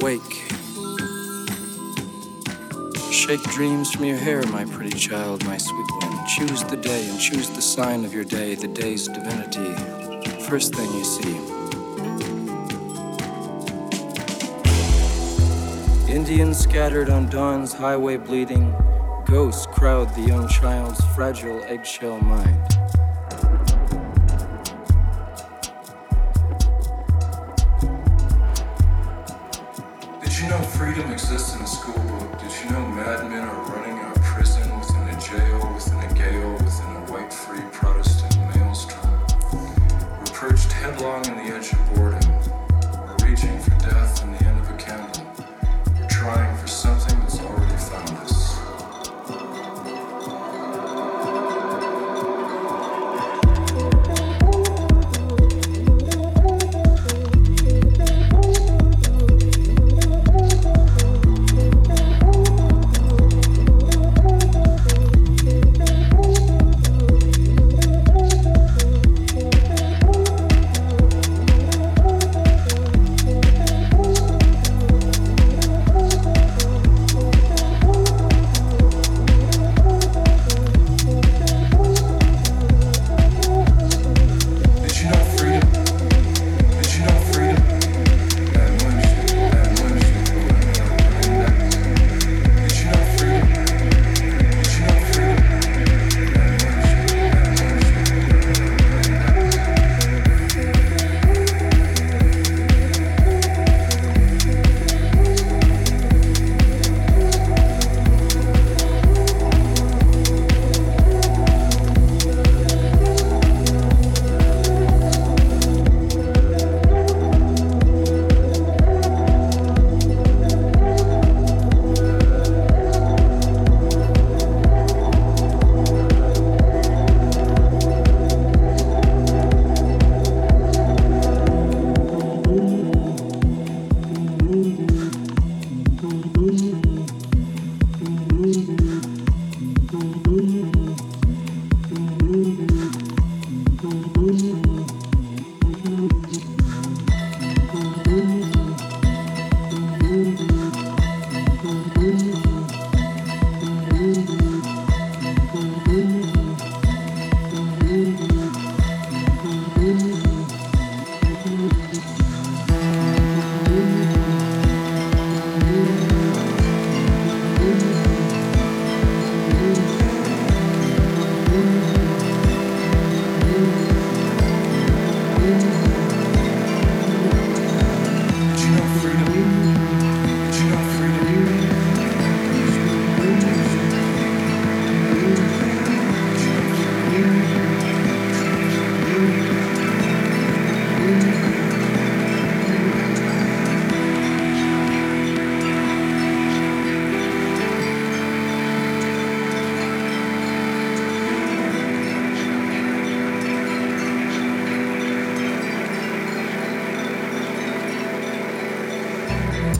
awake. Shake dreams from your hair, my pretty child, my sweet one. Choose the day and choose the sign of your day, the day's divinity. First thing you see. Indians scattered on dawn's highway bleeding. Ghosts crowd the young child's fragile eggshell mind.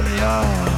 yeah.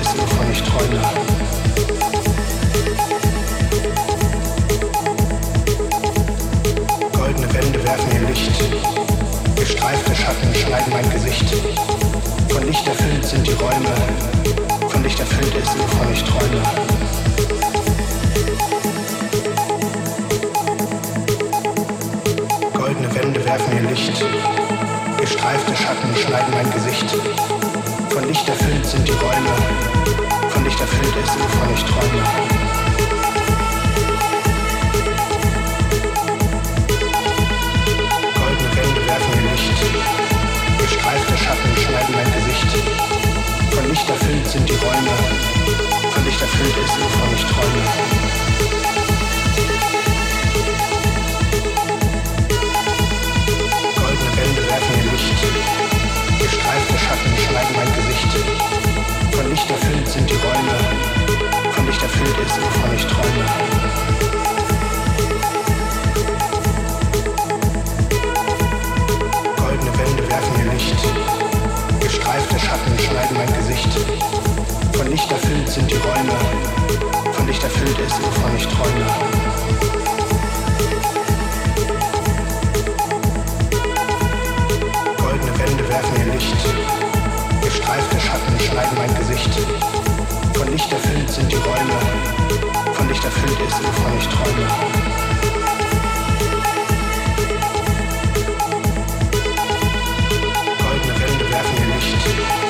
Ist, wovon ich träume. Goldene Wände werfen ihr Licht. Gestreifte Schatten schneiden mein Gesicht. Von Licht erfüllt sind die Räume. Von Licht erfüllt ist, wovon ich träume. Goldene Wände werfen ihr Licht. Gestreifte Schatten schneiden mein Gesicht. Von Licht erfüllt sind die Räume. Von Licht erfüllt ist, wovon ich träume. Goldene Wände werfen ihr Licht. Gestreifte Schatten schneiden mein Gesicht. Von Licht erfüllt sind die Räume. Von Licht erfüllt ist, wovon ich träume. Goldene Wände werfen ihr Licht. Gestreifte Schatten schneiden mein Gesicht. Von Licht erfüllt sind die Räume. Von Licht erfüllt ist, wovon ich träume. Goldene Wände werfen ihr Licht. Gestreifte Schatten schneiden mein Gesicht. Von Licht erfüllt sind die Räume. Von Licht erfüllt ist, wovon ich träume. Licht erfüllt sind die Räume. Von Licht erfüllt ist, wovon ich träume. Goldene Wände werfen ihr Licht.